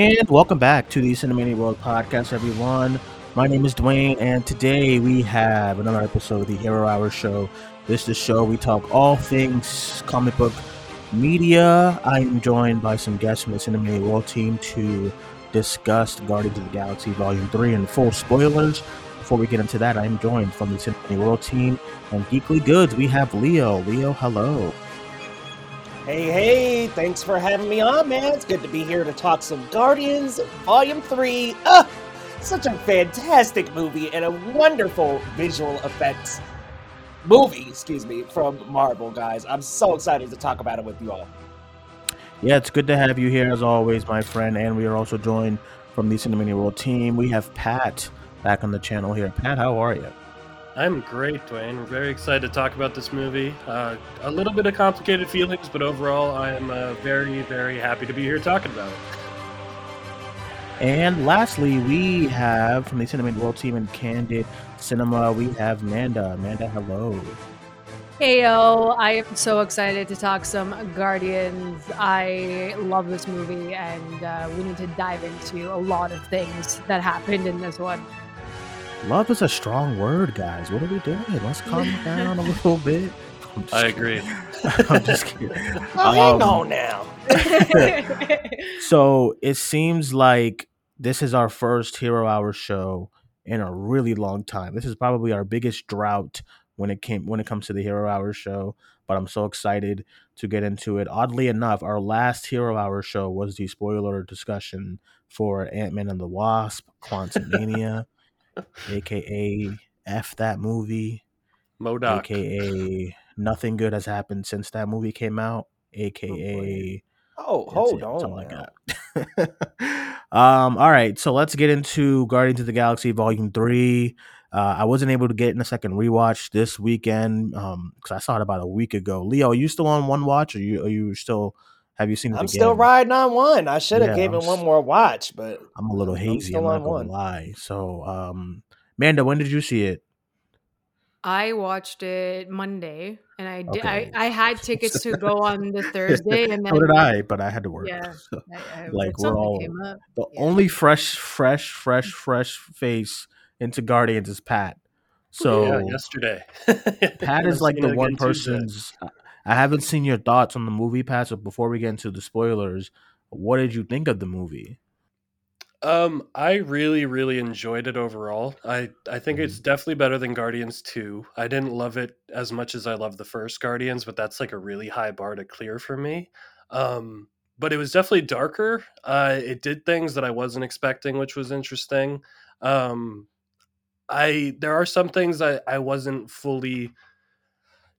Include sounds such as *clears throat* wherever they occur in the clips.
And welcome back to the Cinemania World Podcast, everyone. My name is Duane, and today we have another episode of the Hero Hour Show. This is the show we talk all things comic book media. I'm joined by some guests from the Cinemania World team to discuss Guardians of the Galaxy Volume 3 and full spoilers. Before we get into that, I'm joined from the Cinemania World team and Geekly Goods. We have Leo. Leo, hello. Hey, hey, thanks for having me on, man. It's good to be here to talk some Guardians Volume 3. Ah, such a fantastic movie and a wonderful visual effects movie, excuse me, from Marvel, guys. I'm so excited to talk about it with you all. Yeah, it's good to have you here as always, my friend. And we are also joined from the Cinemania World team. We have Pat back on the channel here. Pat, how are you? I'm great, Duane. We're very excited to talk about this movie. Uh, a little bit of complicated feelings, but overall, I am uh, very, very happy to be here talking about it. And lastly, we have from the Cinemania World team and Candid Cinema, we have Manda. Amanda, hello. Hey yo, I am so excited to talk some Guardians. I love this movie, and uh, we need to dive into a lot of things that happened in this one. Love is a strong word, guys. What are we doing? Let's calm *laughs* down a little bit. I'm just I kidding. agree. *laughs* I'm just kidding. *laughs* Oh, hang Um, on now. So it seems like this is our first Hero Hour show in a really long time. This is probably our biggest drought when it came when it comes to the Hero Hour show. But I'm so excited to get into it. Oddly enough, our last Hero Hour show was the spoiler discussion for Ant Man and the Wasp, Quantumania, aka F that movie, MODOK. aka Nothing Good Has Happened Since That Movie Came Out, aka Oh, hold it. On. I now. got. *laughs* um, all right, so let's get into Guardians of the Galaxy Volume Three. Uh, I wasn't able to get in a second rewatch this weekend um because I saw it about a week ago. Leo, are you still on one watch? Or you are you still have you seen it I'm again? still riding on one. I should have Yeah, given I'm one s- more watch, but I'm a little I'm hazy. I'm, not on gonna one. lie. So, um, Manda, when did you see it? I watched it Monday, and I did. Okay. I, I had tickets to go *laughs* on the Thursday, and then so did I, but I had to work. Yeah, *laughs* So, I, I, like we're all came up. the Yeah. only fresh, fresh, fresh, fresh face into Guardians is Pat. So yeah, yesterday. *laughs* Pat is like the one again Tuesday. I haven't seen your thoughts on the movie, Pat. So before we get into the spoilers, what did you think of the movie? Um, I really, really enjoyed it overall. I, I think it's Mm-hmm. definitely better than Guardians 2. I didn't love it as much as I loved the first Guardians, but that's like a really high bar to clear for me. Um, but it was definitely darker. Uh, it did things that I wasn't expecting, which was interesting. Um, I there are some things I, I wasn't fully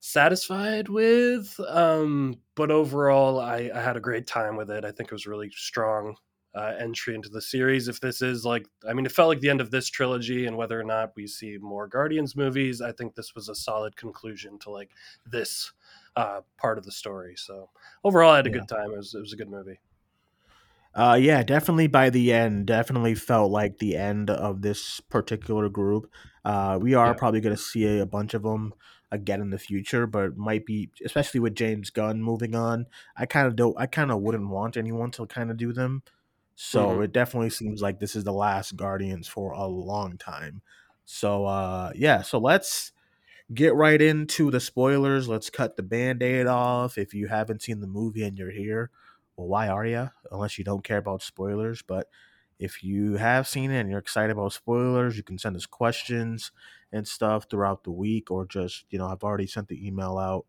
satisfied with, um, but overall, I, I had a great time with it. I think it was really strong uh, entry into the series. If this is like, I mean, it felt like the end of this trilogy, and whether or not we see more Guardians movies, I think this was a solid conclusion to like this uh, part of the story. So overall, I had a Yeah. good time. It was it was a good movie. Uh, yeah, definitely by the end, definitely felt like the end of this particular group. Uh, we are Yeah. probably going to see a bunch of them again in the future, but might be, especially with James Gunn moving on. I kind of don't, I kind of wouldn't want anyone to kind of do them. So Mhm. it definitely seems like this is the last Guardians for a long time. So, uh, yeah, so let's get right into the spoilers. Let's cut the band aid off. If you haven't seen the movie and you're here, well, why are you? Unless you don't care about spoilers. But if you have seen it and you're excited about spoilers, you can send us questions and stuff throughout the week, or just, you know, I've already sent the email out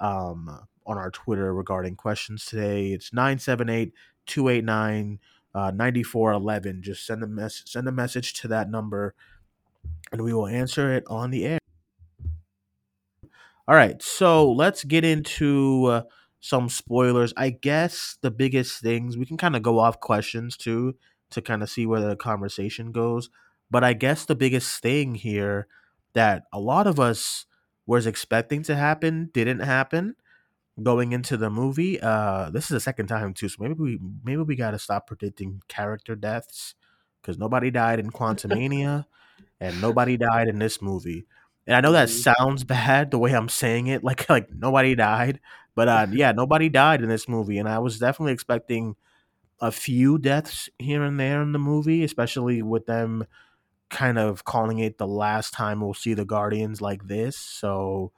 um, on our Twitter regarding questions today. It's 978 289 9411. Just send a, mess- send a message to that number and we will answer it on the air. All right, so let's get into uh, some spoilers. I guess the biggest things we can kind of go off questions too to kind of see where the conversation goes. But I guess the biggest thing here that a lot of us was expecting to happen didn't happen going into the movie. Uh, this is the second time too, so maybe we maybe we got to stop predicting character deaths because nobody died in Quantumania and nobody died in this movie. And I know that Mhm. sounds *laughs* bad the way I'm saying it, like like nobody died, but uh, *laughs* yeah, nobody died in this movie, and I was definitely expecting a few deaths here and there in the movie, especially with them kind of calling it the last time we'll see the Guardians like this. So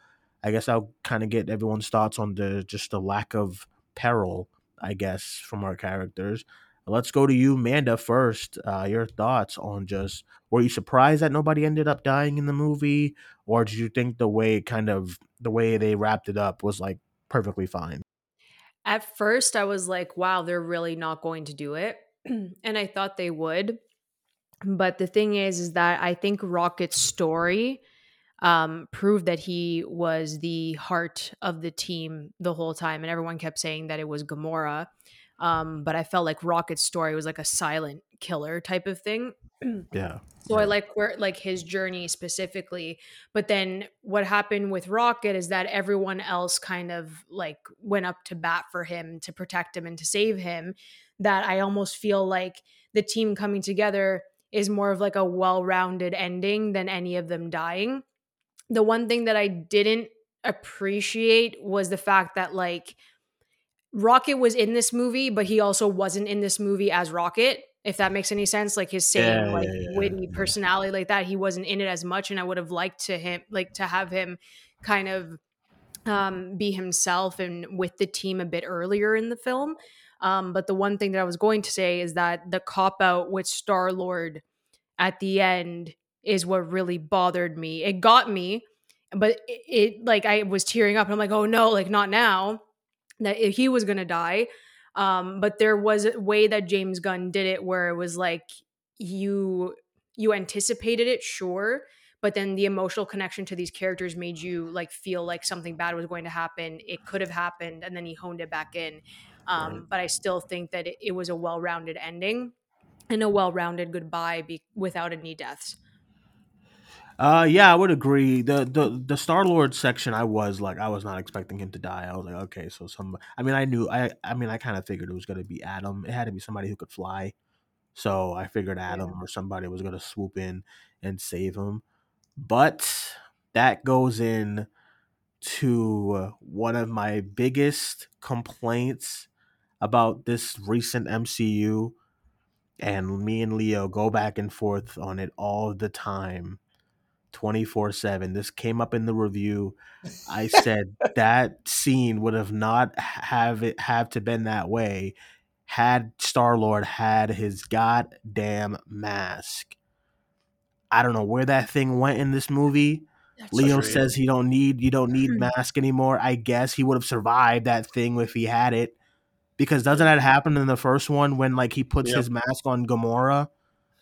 I guess I'll kind of get everyone's thoughts on the just the lack of peril, I guess, from our characters. Let's go to you, Manda, first. Uh, your thoughts on just were you surprised that nobody ended up dying in the movie, or did you think the way kind of the way they wrapped it up was like perfectly fine? At first, I was like, wow, they're really not going to do it. *clears throat* and I thought they would. But the thing is, is that I think Rocket's story um, proved that he was the heart of the team the whole time. And everyone kept saying that it was Gamora. Um, but I felt like Rocket's story was like a silent killer type of thing. *clears throat* yeah. So I like where like his journey specifically. But then what happened with Rocket is that everyone else kind of like went up to bat for him to protect him and to save him. That I almost feel like the team coming together is more of like a well-rounded ending than any of them dying. The one thing that I didn't appreciate was the fact that like Rocket was in this movie, but he also wasn't in this movie as Rocket, if that makes any sense. Like his same Yeah, like yeah, yeah, personality like that. He wasn't in it as much, and I would have liked to him like to have him kind of um be himself and with the team a bit earlier in the film. Um, but the one thing that I was going to say is that the cop out with Star Lord at the end is what really bothered me. It got me, but it, it like I was tearing up and I'm like, oh no, like not now that he was gonna die. Um, but there was a way that James Gunn did it where it was like you you anticipated it, sure, but then the emotional connection to these characters made you like feel like something bad was going to happen. It could have happened, and then he honed it back in. Um, Right. But I still think that it, it was a well-rounded ending and a well-rounded goodbye be- without any deaths. Uh, yeah, I would agree. The the the Star Lord section, I was like, I was not expecting him to die. I was like, okay, so some. I mean, I knew. I I mean, I kind of figured it was gonna be Adam. It had to be somebody who could fly. So I figured Adam or somebody was gonna swoop in and save him. But that goes in to one of my biggest complaints about this recent MCU, and me and Leo go back and forth on it all the time. 24 7 this came up in the review. I *laughs* said that scene would have not have it have to been that way had star lord had his goddamn mask. I don't know where that thing went in this movie. Leo says he don't need you don't need mm-hmm. mask anymore. I guess he would have survived that thing if he had it because doesn't that happen in the first one when like he puts Yep. his mask on gamora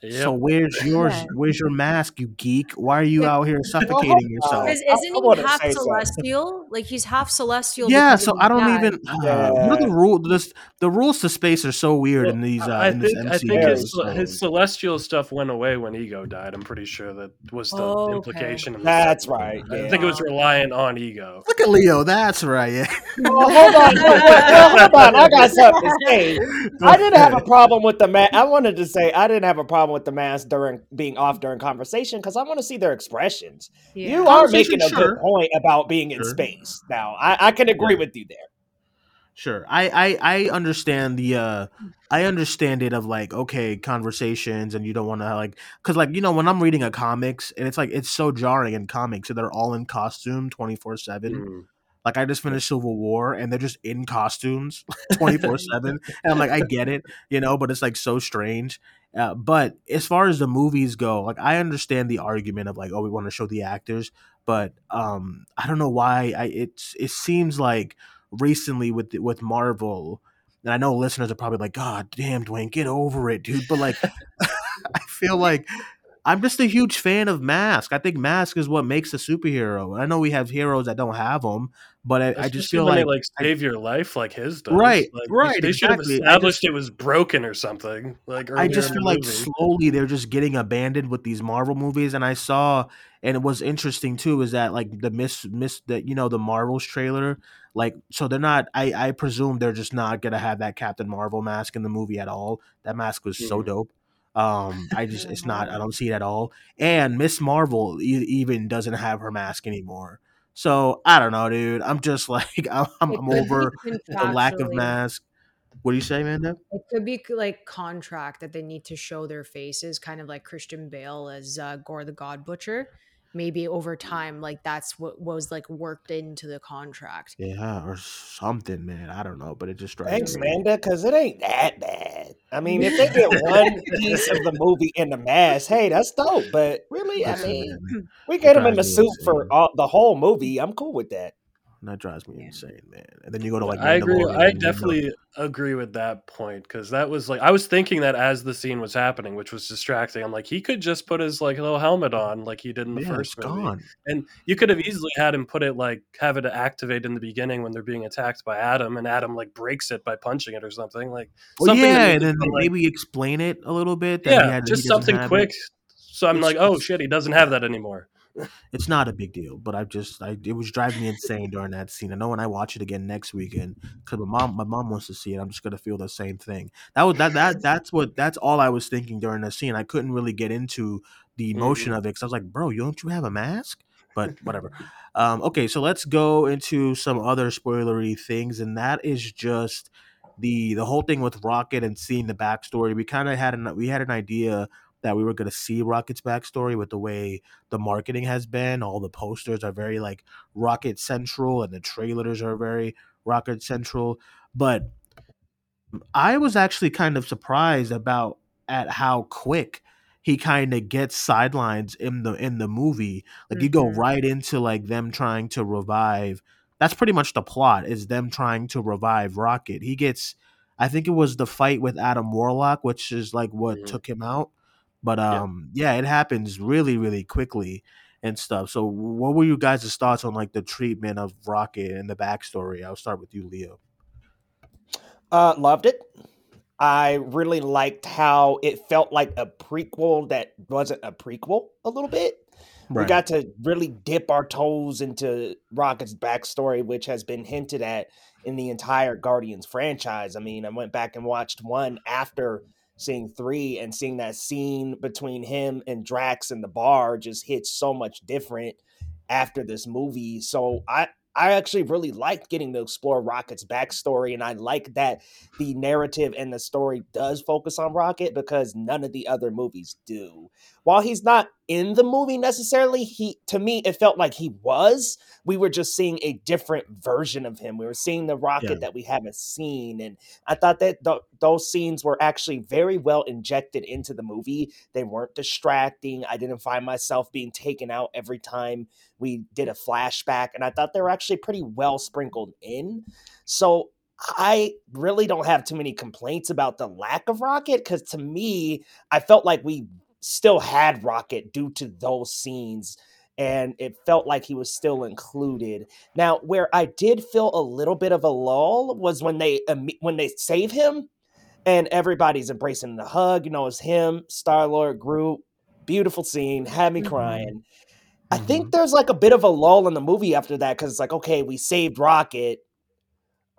Yep. so where's yours? Yeah. Where's your mask, you geek? Why are you Yeah. out here suffocating hold yourself? on. Because I- isn't he half say something. celestial? Like he's half celestial. Yeah, so I don't that. even. Uh, what are the rule? This the rules to space are so weird Well, in these. Uh, I in this think MCU. I think his, so- his celestial stuff went away when Ego died. I'm pretty sure that was the Oh, implication. In the That's second one. right, I think it was reliant on Ego. Look at Leo. That's right. Yeah. Oh, hold on, hold on. I got something to say. *laughs* I didn't have a problem with the mask. I wanted to say I didn't have a problem with the mask during being off during conversation because I want to see their expressions. Yeah. You are making a sure. good point about being in space. Now, I, I can agree Yeah. with you there. Sure. I, I I understand the uh I understand it of like okay conversations and you don't want to like cuz like you know when I'm reading a comics and it's like it's so jarring in comics so they're all in costume 24/7 Mm. Like I just finished Civil War and they're just in costumes *laughs* 24/7 and I'm like I get it you know but it's like so strange uh, but as far as the movies go like I understand the argument of like oh we want to show the actors but um I don't know why I it's it seems like recently with with Marvel, and I know listeners are probably like, God damn, Duane, get over it, dude. But like, *laughs* I feel like I'm just a huge fan of Mask. I think Mask is what makes a superhero. I know we have heroes that don't have them, but I, I just feel like, like save your life like his does. Right, Like, right, They should have exactly. Established just- it was broken or something. Like I just feel like movie. slowly they're just getting abandoned with these Marvel movies. And I saw, and it was interesting too, is that like the miss miss that you know the Marvels trailer, like so they're not. I I presume they're just not gonna have that Captain Marvel mask in the movie at all. That mask was so Mhm. dope. Um, I just it's not. I don't see it at all. And Miss Marvel e- even doesn't have her mask anymore. So I don't know, dude. I'm just *laughs* like I'm, I'm, I'm over the lack of mask. What do you say, Amanda? It could be like contract that they need to show their faces, kind of like Christian Bale as uh, Gorr the God Butcher. Maybe over mm. time, like that's what was like worked into the contract. Yeah, or something, man. I don't know, but it just drives Thanks, me. Amanda, because it ain't that bad. I *laughs* mean, if they get one piece of the movie in the mask, hey, that's dope. But really, I mean, we get them in the me suit for all, the whole movie. I'm cool with that. That drives me insane, man. And then you go to like I agree. I and definitely agree with that point because that was like I was thinking that as the scene was happening, which was distracting. I'm like, he could just put his like little helmet on, like he did in the yeah, first movie, gone. and you could have easily had him put it like have it activate in the beginning when they're being attacked by Adam, and Adam like breaks it by punching it or something like Well, something yeah, and then like- maybe explain it a little bit. That he yeah, had, just something quick. It. So I'm It's- like, oh shit, he doesn't have that anymore. It's not a big deal, but I just, I it was driving me insane during that scene. I know when I watch it again next weekend, because my mom, my mom wants to see it. I'm just gonna feel the same thing. That was that that that's what that's all I was thinking during the scene. I couldn't really get into the emotion of it because I was like, bro, you don't you have a mask? But whatever. Um, okay, so let's go into some other spoilery things, and that is just the the whole thing with Rocket and seeing the backstory. We kind of had an we had an idea that we were going to see Rocket's backstory with the way the marketing has been. All the posters are very like Rocket Central, and the trailers are very Rocket Central. But I was actually kind of surprised about at how quick he kind of gets sidelines in the in the movie. Like you go Mhm. right into like them trying to revive. That's pretty much the plot is them trying to revive Rocket. He gets I think it was the fight with Adam Warlock, which is like what Mhm. took him out. But Yeah. um yeah, it happens really, really quickly and stuff. So what were you guys' thoughts on like the treatment of Rocket and the backstory? I'll start with you, Leo. Uh, loved it. I really liked how it felt like a prequel that wasn't a prequel a little bit. We got to really dip our toes into Rocket's backstory, which has been hinted at in the entire Guardians franchise. I mean, I went back and watched one after seeing three and seeing that scene between him and Drax in the bar just hits so much different after this movie. So I I actually really liked getting to explore Rocket's backstory, and I like that the narrative and the story does focus on Rocket because none of the other movies do. While he's not in the movie necessarily, he to me it felt like he was. We were just seeing a different version of him. We were seeing the Rocket Yeah. that we haven't seen, and I thought that th- those scenes were actually very well injected into the movie. They weren't distracting. I didn't find myself being taken out every time we did a flashback, and I thought they were actually pretty well sprinkled in. So I really don't have too many complaints about the lack of Rocket because to me, I felt like we still had Rocket due to those scenes. And it felt like he was still included. Now, where I did feel a little bit of a lull was when they when they save him, and everybody's embracing the hug. You know, it's him, Star Lord, Groot. Beautiful scene, had me Mhm. crying. I think there's like a bit of a lull in the movie after that because it's like, okay, we saved Rocket.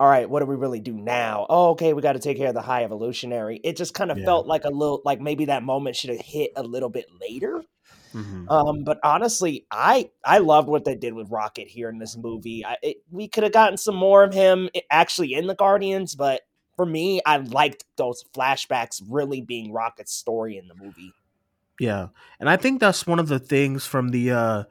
All right, what do we really do now? Oh, okay, we got to take care of the High Evolutionary. It just kind of Yeah. felt like a little, like maybe that moment should have hit a little bit later. Mhm. Um, but honestly, I I loved what they did with Rocket here in this movie. I, it, we could have gotten some more of him actually in the Guardians, but for me, I liked those flashbacks really being Rocket's story in the movie. Yeah. And I think that's one of the things from the uh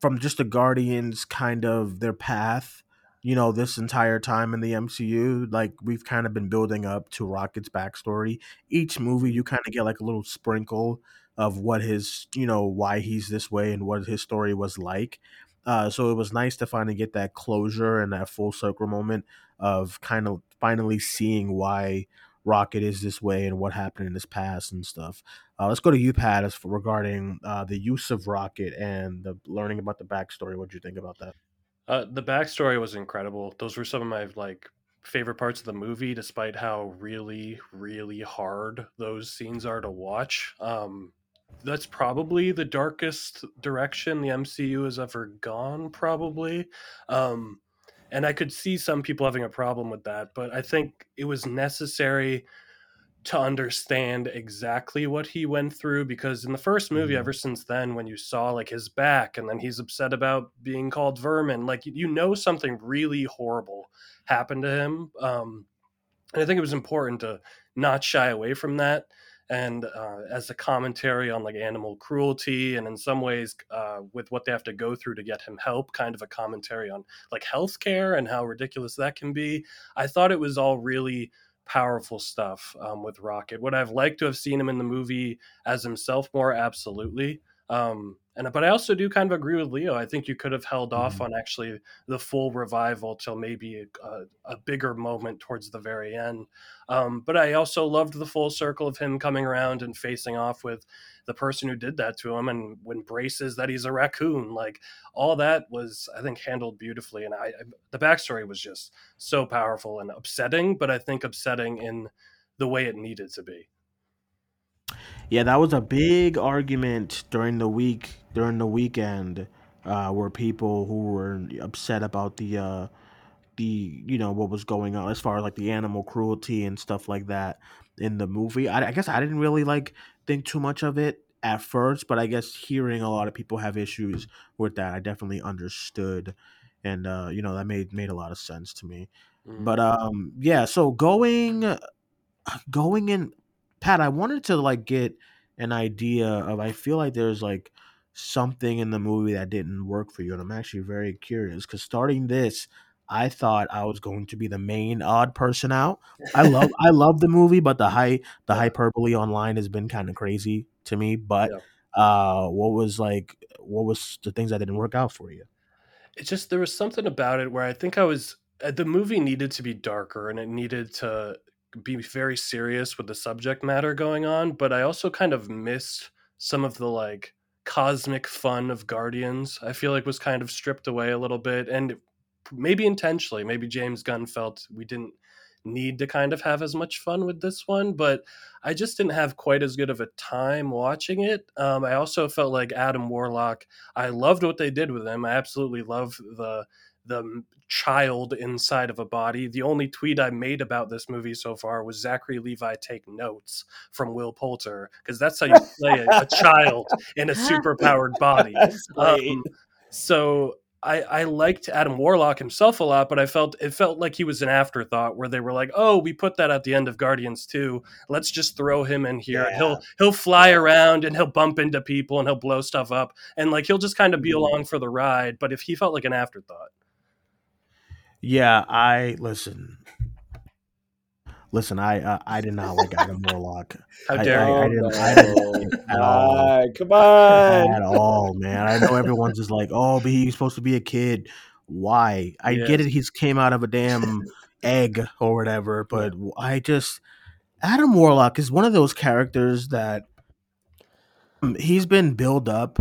from just the Guardians kind of their path, you know, this entire time in the MCU, like we've kind of been building up to Rocket's backstory. Each movie you kind of get like a little sprinkle of what his, you know, why he's this way and what his story was like. Uh, so it was nice to finally get that closure and that full circle moment of kind of finally seeing why Rocket is this way and what happened in his past and stuff. Uh, let's go to you, Pat, as for regarding uh, the use of Rocket and the learning about the backstory. What do you think about that? Uh, the backstory was incredible. Those were some of my like favorite parts of the movie, despite how really, really hard those scenes are to watch. Um, that's probably the darkest direction the MCU has ever gone, probably. Um, and I could see some people having a problem with that, but I think it was necessary to understand exactly what he went through because in the first movie Mhm. ever since then when you saw like his back and then he's upset about being called vermin like you know something really horrible happened to him um and I think it was important to not shy away from that. And uh, as a commentary on like animal cruelty, and in some ways uh, with what they have to go through to get him help, kind of a commentary on like healthcare and how ridiculous that can be. I thought it was all really powerful stuff um, with Rocket. Would I've liked to have seen him in the movie as himself more? Absolutely. Um, and but I also do kind of agree with Leo. I think you could have held off Mhm. on actually the full revival till maybe a, a bigger moment towards the very end. Um, but I also loved the full circle of him coming around and facing off with the person who did that to him, and when braces that he's a raccoon. Like all that was, I think, handled beautifully. And I, I the backstory was just so powerful and upsetting, but I think upsetting in the way it needed to be. Yeah, that was a big argument during the week during the weekend, uh, where people who were upset about the uh, the you know what was going on as far as like the animal cruelty and stuff like that in the movie. I, I guess I didn't really like think too much of it at first, but I guess hearing a lot of people have issues with that, I definitely understood, and uh, you know that made made a lot of sense to me. Mm. But um, yeah, so going going in Pat, I wanted to like get an idea of I feel like there's like something in the movie that didn't work for you and I'm actually very curious cuz starting this I thought I was going to be the main odd person out. I love I love the movie but the high the hyperbole online has been kind of crazy to me, but Yeah. uh what was like what was the things that didn't work out for you? It's just there was something about it where I think I was uh, the movie needed to be darker and it needed to be very serious with the subject matter going on, but I also kind of missed some of the like cosmic fun of Guardians. I feel like was kind of stripped away a little bit and maybe intentionally, maybe James Gunn felt we didn't need to kind of have as much fun with this one, but I just didn't have quite as good of a time watching it. Um, I also felt like Adam Warlock I loved what they did with him. I absolutely love the the child inside of a body. The only tweet I made about this movie so far was Zachary Levi take notes from Will Poulter because that's how you play a, a child in a super powered *laughs* body. Um, so I, I liked Adam Warlock himself a lot, but I felt it felt like he was an afterthought where they were like, "Oh, we put that at the end of Guardians 2. Let's just throw him in here. Yeah. He'll he'll fly around and he'll bump into people and he'll blow stuff up and like he'll just kind of be Mhm. along for the ride." But if he felt like an afterthought, Yeah, I listen. Listen, I uh, I did not like Adam Warlock. *laughs* how I- dare I- you? I didn't- I didn't *laughs* at all. Come on. at all, man. I know everyone's just like, oh, but he's supposed to be a kid. Why? I Yeah. get it. He's came out of a damn *laughs* egg or whatever, but I just Adam Warlock is one of those characters that um, he's been built up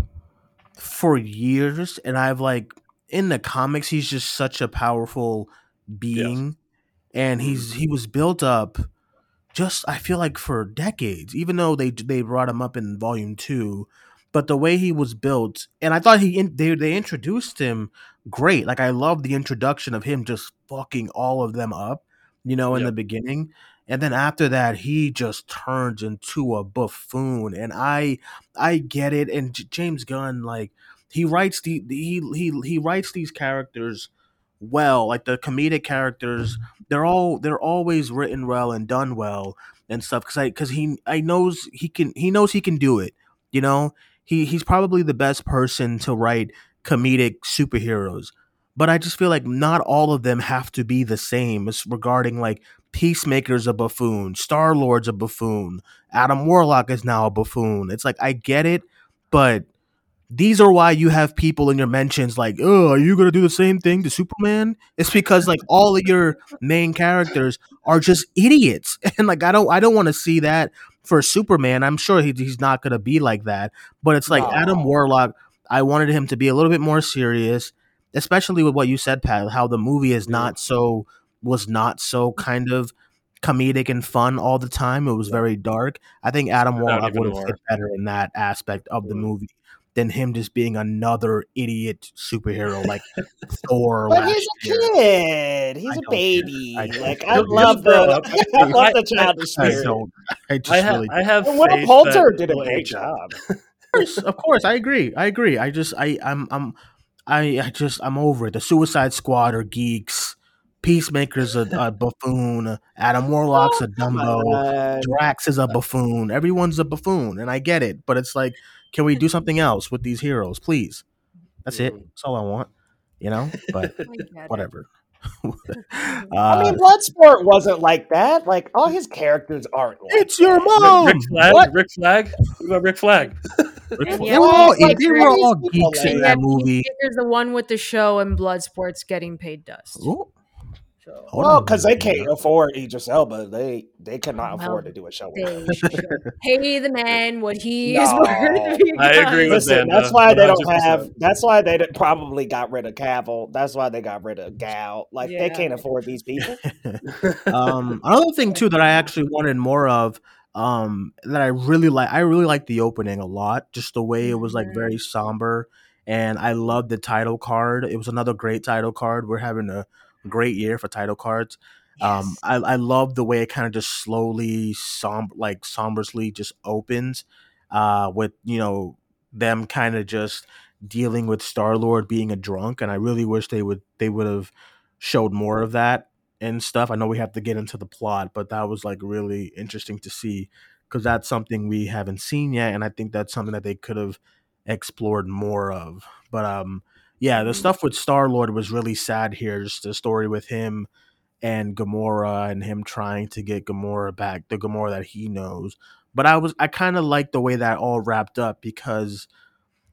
for years, and I've like in the comics, he's just such a powerful being, and he's mm-hmm. he was built up just I feel like for decades, even though they they brought him up in volume two, but the way he was built, and I thought he they they introduced him great. Like I love the introduction of him just fucking all of them up, you know, in Yep. the beginning, and then after that he just turns into a buffoon, and I I get it, and J- James Gunn like he writes the he he he writes these characters well, like the comedic characters they're all they're always written well and done well and stuff because I because he I knows he can he knows he can do it. You know he he's probably the best person to write comedic superheroes. But I just feel like not all of them have to be the same as regarding like Peacemaker's a buffoon, Star Lord's a buffoon, Adam Warlock is now a buffoon. It's like I get it, but these are why you have people in your mentions like, oh, are you gonna do the same thing to Superman? It's because like all of your main characters are just idiots, *laughs* and like I don't, I don't want to see that for Superman. I'm sure he, he's not gonna be like that, but it's like Adam Warlock. I wanted him to be a little bit more serious, especially with what you said, Pat. How the movie is not so was not so kind of comedic and fun all the time. It was very dark. I think Adam Warlock would have fit better in that aspect of the movie than him just being another idiot superhero like *laughs* Thor But last he's a year. kid. He's I a baby. I like. I He'll- he'll love the up. *laughs* I love I- the childish *laughs* I spirit. don't. I just I have really. I have And Will faith Poulter did a he'll great job. Of course, of course, I agree. I agree. I just, I, I'm, I'm, I, I just, I'm over it. The Suicide Squad are geeks. Peacemaker's a, a buffoon. Adam oh Warlock's a Oh, Come Dumbo. Drax is a buffoon. Everyone's a buffoon, and I get it. But it's like, can we do something else with these heroes, please? That's it. Mhm. That's all I want. You know. But *laughs* I get it. whatever. *laughs* I uh, mean, Bloodsport wasn't like that. Like all his characters aren't. Like it's your mom. Rick Flag. What? Rick Flag. What about Rick Flag? *laughs* Rick- And they were all, it's like they were all geeks in that movie. Peacemaker's the one with the show, and Bloodsport's getting paid dust. Ooh, So Well, because they can't afford Idris Elba. They they cannot Well, afford to do a show. with him. they pay the man what he *laughs* is worth. I agree with because- Listen, Amanda, that's why they don't have. That's why they probably got rid of Cavill. That's why they got rid of Gal. Like they can't afford these people. *laughs* um, another thing too that I actually wanted more of, um, that I really like. I really like the opening a lot. Just the way it was like very somber, and I loved the title card. It was another great title card. We're having a great year for title cards. Um, I, I love the way it kind of just slowly, somber, like sombersly, just opens, uh, with you know them kind of just dealing with Star Lord being a drunk, and I really wish they would they would have showed more of that and stuff. I know we have to get into the plot, but that was like really interesting to see because that's something we haven't seen yet, and I think that's something that they could have explored more of. But um, yeah, the Mhm. stuff with Star Lord was really sad here. Just the story with him and Gamora and him trying to get Gamora back, the Gamora that he knows. But I was I kind of like the way that all wrapped up because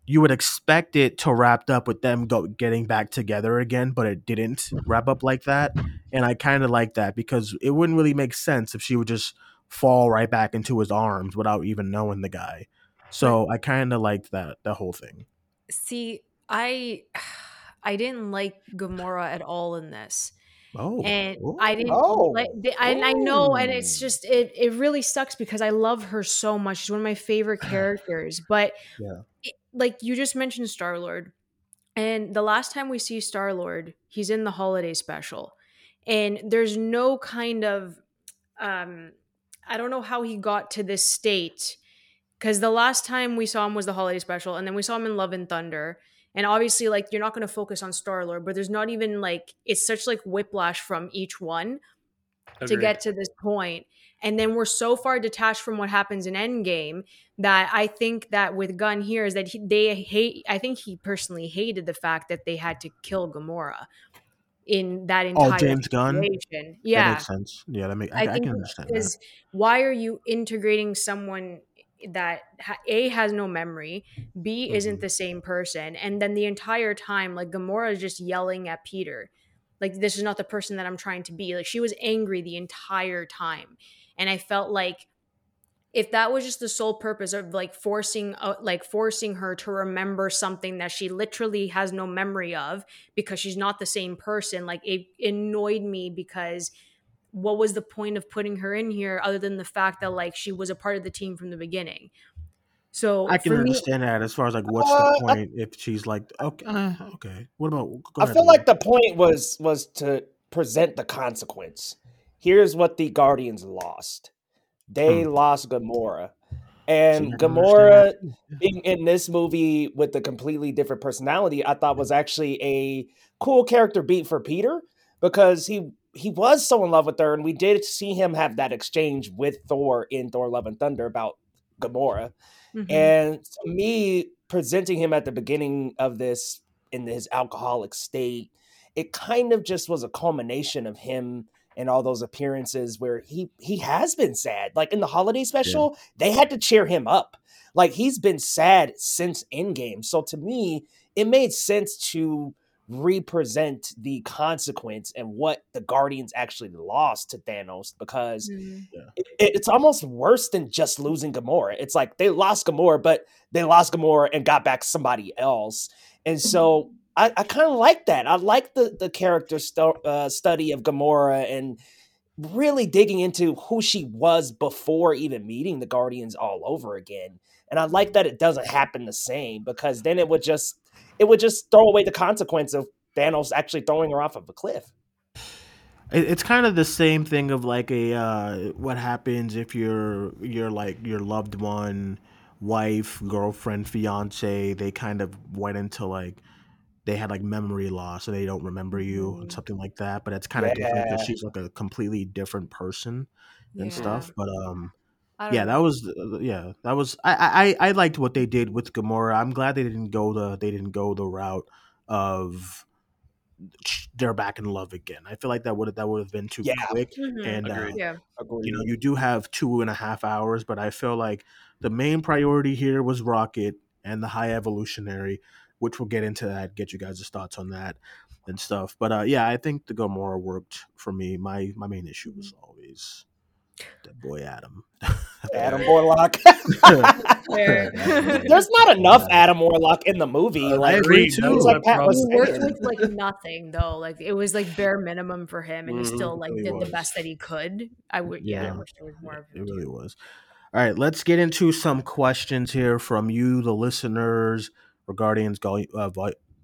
you would expect it to wrap up with them go, getting back together again, but it didn't wrap up like that. And I kind of like that because it wouldn't really make sense if she would just fall right back into his arms without even knowing the guy. So I kind of liked that the whole thing. See, I *sighs* I didn't like Gamora at all in this. Oh, and oh. I didn't Oh. like, and I know, and it's just it. It really sucks because I love her so much. She's one of my favorite *sighs* characters. But Yeah. it- like you just mentioned, Star Lord, and the last time we see Star Lord, he's in the holiday special, and there's no kind of, um, I don't know how he got to this state because the last time we saw him was the holiday special, and then we saw him in Love and Thunder. And obviously, like you're not going to focus on Star Lord, but there's not even like it's such like whiplash from each one to get to this point. And then we're so far detached from what happens in Endgame that I think that with Gunn here is that he, they hate. I think he personally hated the fact that they had to kill Gamora in that oh, entire Oh, James Gunn? situation. That Yeah, makes sense. Yeah, that make, I, I, I can understand because why are you integrating someone that a has no memory, b Mm-hmm. isn't the same person, and then the entire time like Gamora is just yelling at Peter, like this is not the person that I'm trying to be. Like she was angry the entire time, and I felt like if that was just the sole purpose of like forcing uh, like forcing her to remember something that she literally has no memory of because she's not the same person like it annoyed me because what was the point of putting her in here other than the fact that like she was a part of the team from the beginning so I can for me understand that as far as like what's Uh, the point if she's like okay uh, okay what about go I ahead, feel Lee. like the point was was to present the consequence. Here's what the Guardians lost. They lost Gamora. And Hmm. See, I can Gamora being in this movie with a completely different personality, I thought was actually a cool character beat for Peter because he he was so in love with her, and we did see him have that exchange with Thor in Thor: Love and Thunder about Gamora. Mhm. And me, presenting him at the beginning of this in his alcoholic state, it kind of just was a culmination of him and all those appearances where he he has been sad. Like in the holiday special, they had to cheer him up. Like he's been sad since Endgame. So to me, it made sense to represent the consequence and what the Guardians actually lost to Thanos because Mhm. it, it's almost worse than just losing Gamora. It's like they lost Gamora, but they lost Gamora and got back somebody else. And so I, I kind of like that. I like the the character stu- uh, study of Gamora and really digging into who she was before even meeting the Guardians all over again. And I like that it doesn't happen the same because then it would just it would just throw away the consequence of Thanos actually throwing her off of a cliff. It's kind of the same thing of like a uh, what happens if your your like your loved one wife girlfriend fiance they kind of went into like they had like memory loss, so they don't remember you and something like that. But it's kind of different because she's like a completely different person and Yeah. stuff. But um, I don't yeah, know. that was uh, yeah, that was I, I I I liked what they did with Gamora. I'm glad they didn't go the they didn't go the route of they're back in love again. I feel like that would that would have been too Yeah. quick. Mhm. And uh, yeah. You know, you do have two and a half hours, but I feel like the main priority here was Rocket and the High Evolutionary, which we'll get into that, get you guys' thoughts on that and stuff. But uh, yeah, I think the Gamora worked for me. My my main issue was always that boy Adam. *laughs* Adam *laughs* Warlock. Fair. *laughs* There's not enough Adam Warlock in the movie. Uh, I Like, agree, it's too. like Pat was he worked with like nothing though. Like it was like bare minimum for him, and he Mhm. still like Really did was. the best that he could. I would, yeah, I wish there was more of It him. really was. All right, let's get into some questions here from you, the listeners, for Guardians, Gal- uh,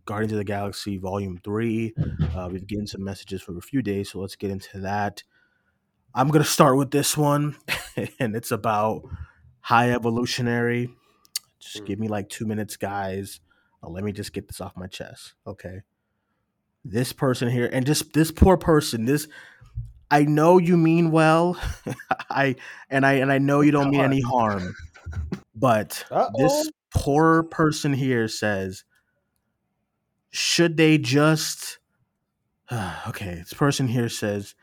Guardians of the Galaxy Volume 3. Uh, we've getting some messages for a few days, so let's get into that. I'm going to start with this one, *laughs* and it's about High Evolutionary. Just give me like two minutes, guys. Uh, let me just get this off my chest, okay? This person here, and just this poor person, this I know you mean well. *laughs* I and I and I know you don't mean any harm. But this Uh-oh. poor person here says should they just *sighs* okay, this person here says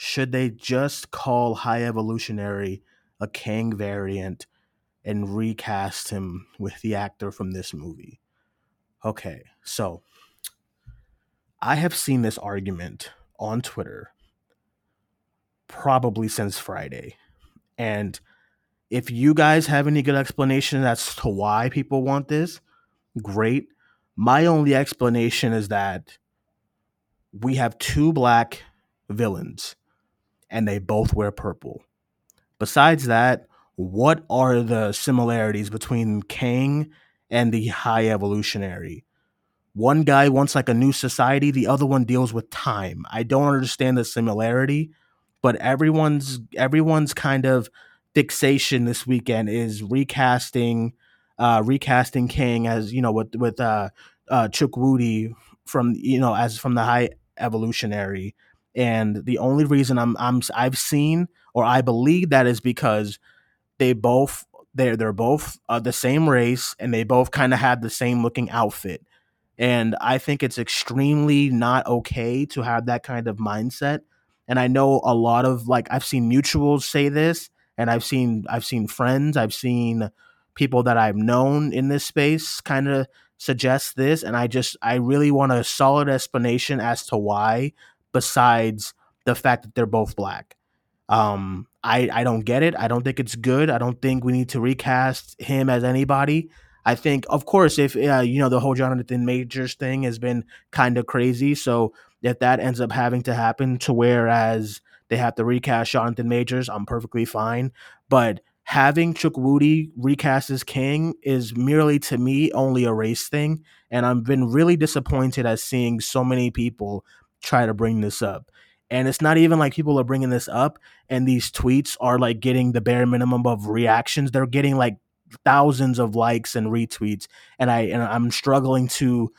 should they just call high evolutionary a Kang variant and recast him with the actor from this movie? Okay, so I have seen this argument on Twitter probably since Friday. And if you guys have any good explanation as to why people want this, great. My only explanation is that we have two black villains and they both wear purple. Besides that, what are the similarities between Kang and the High Evolutionary? One guy wants like a new society, the other one deals with time. I don't understand the similarity, but everyone's everyone's kind of fixation this weekend is recasting uh recasting Kang as you know with with uh uh Chukwudi from you know as from the high evolutionary and the only reason I'm I'm I've seen or I believe that is because they both they're they're both uh, the same race and they both kind of had the same looking outfit. And I think it's extremely not okay to have that kind of mindset. And I know a lot of like I've seen mutuals say this and I've seen I've seen friends, I've seen people that I've known in this space kind of suggest this. And I just I really want a solid explanation as to why besides the fact that they're both black. Um I I don't get it. I don't think it's good. I don't think we need to recast him as anybody. I think of course if uh, you know the whole Jonathan Majors thing has been kind of crazy, so if that ends up having to happen to whereas they have to recast Jonathan Majors, I'm perfectly fine. But having Chukwudi recast as Kang is merely to me only a race thing, and I've been really disappointed at seeing so many people try to bring this up. And it's not even like people are bringing this up, and these tweets are like getting the bare minimum of reactions. They're getting like thousands of likes and retweets, and I and I'm struggling to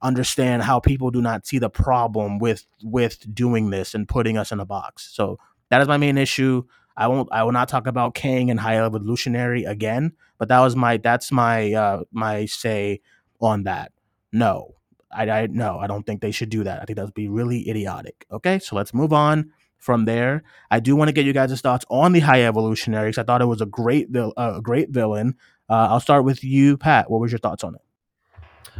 understand how people do not see the problem with with doing this and putting us in a box. So that is my main issue. I won't I will not talk about Kang and High Evolutionary again, but that was my that's my uh my say on that. No. I, I no, I don't think they should do that. I think that would be really idiotic. Okay, so let's move on from there. I do want to get you guys' thoughts on the High Evolutionary because I thought it was a great vil- uh, a great villain. Uh, I'll start with you, Pat. What was your thoughts on it?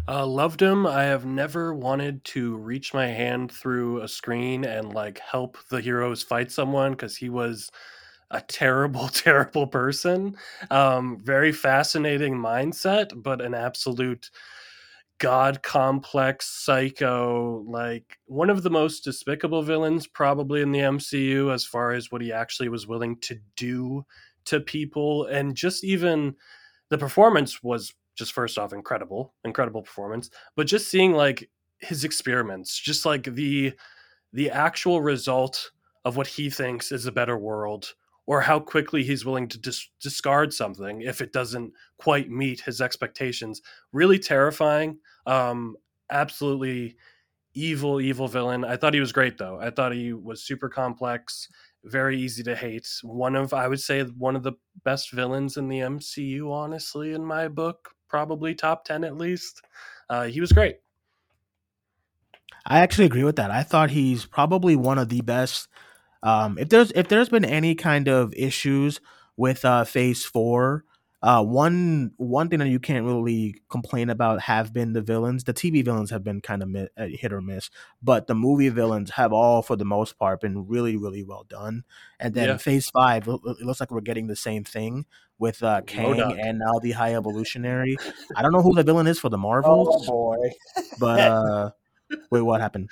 Uh, loved him. I have never wanted to reach my hand through a screen and like help the heroes fight someone because he was a terrible, *laughs* terrible person. Um, very fascinating mindset, but an absolute god complex psycho. Like one of the most despicable villains probably in the MCU as far as what he actually was willing to do to people, and just even the performance was just first off incredible incredible performance but just seeing like his experiments just like the the actual result of what he thinks is a better world or how quickly he's willing to dis- discard something if it doesn't quite meet his expectations really terrifying um absolutely evil, evil villain. I thought he was great though. I thought he was super complex, very easy to hate. One of I would say one of the best villains in the MCU, honestly, in my book, probably top ten at least. Uh, he was great. I actually agree with that. I thought he's probably one of the best. Um, if there's if there's been any kind of issues with uh, Phase Four, uh, one one thing that you can't really complain about have been the villains. The TV villains have been kind of mi- uh, hit or miss, but the movie villains have all, for the most part, been really really well done. And then Yeah. Phase Five, it looks like we're getting the same thing with uh, Kang MODOK. and now the High Evolutionary. I don't know who the villain is for the *laughs* Oh Marvels, boy, but uh, wait, what happened?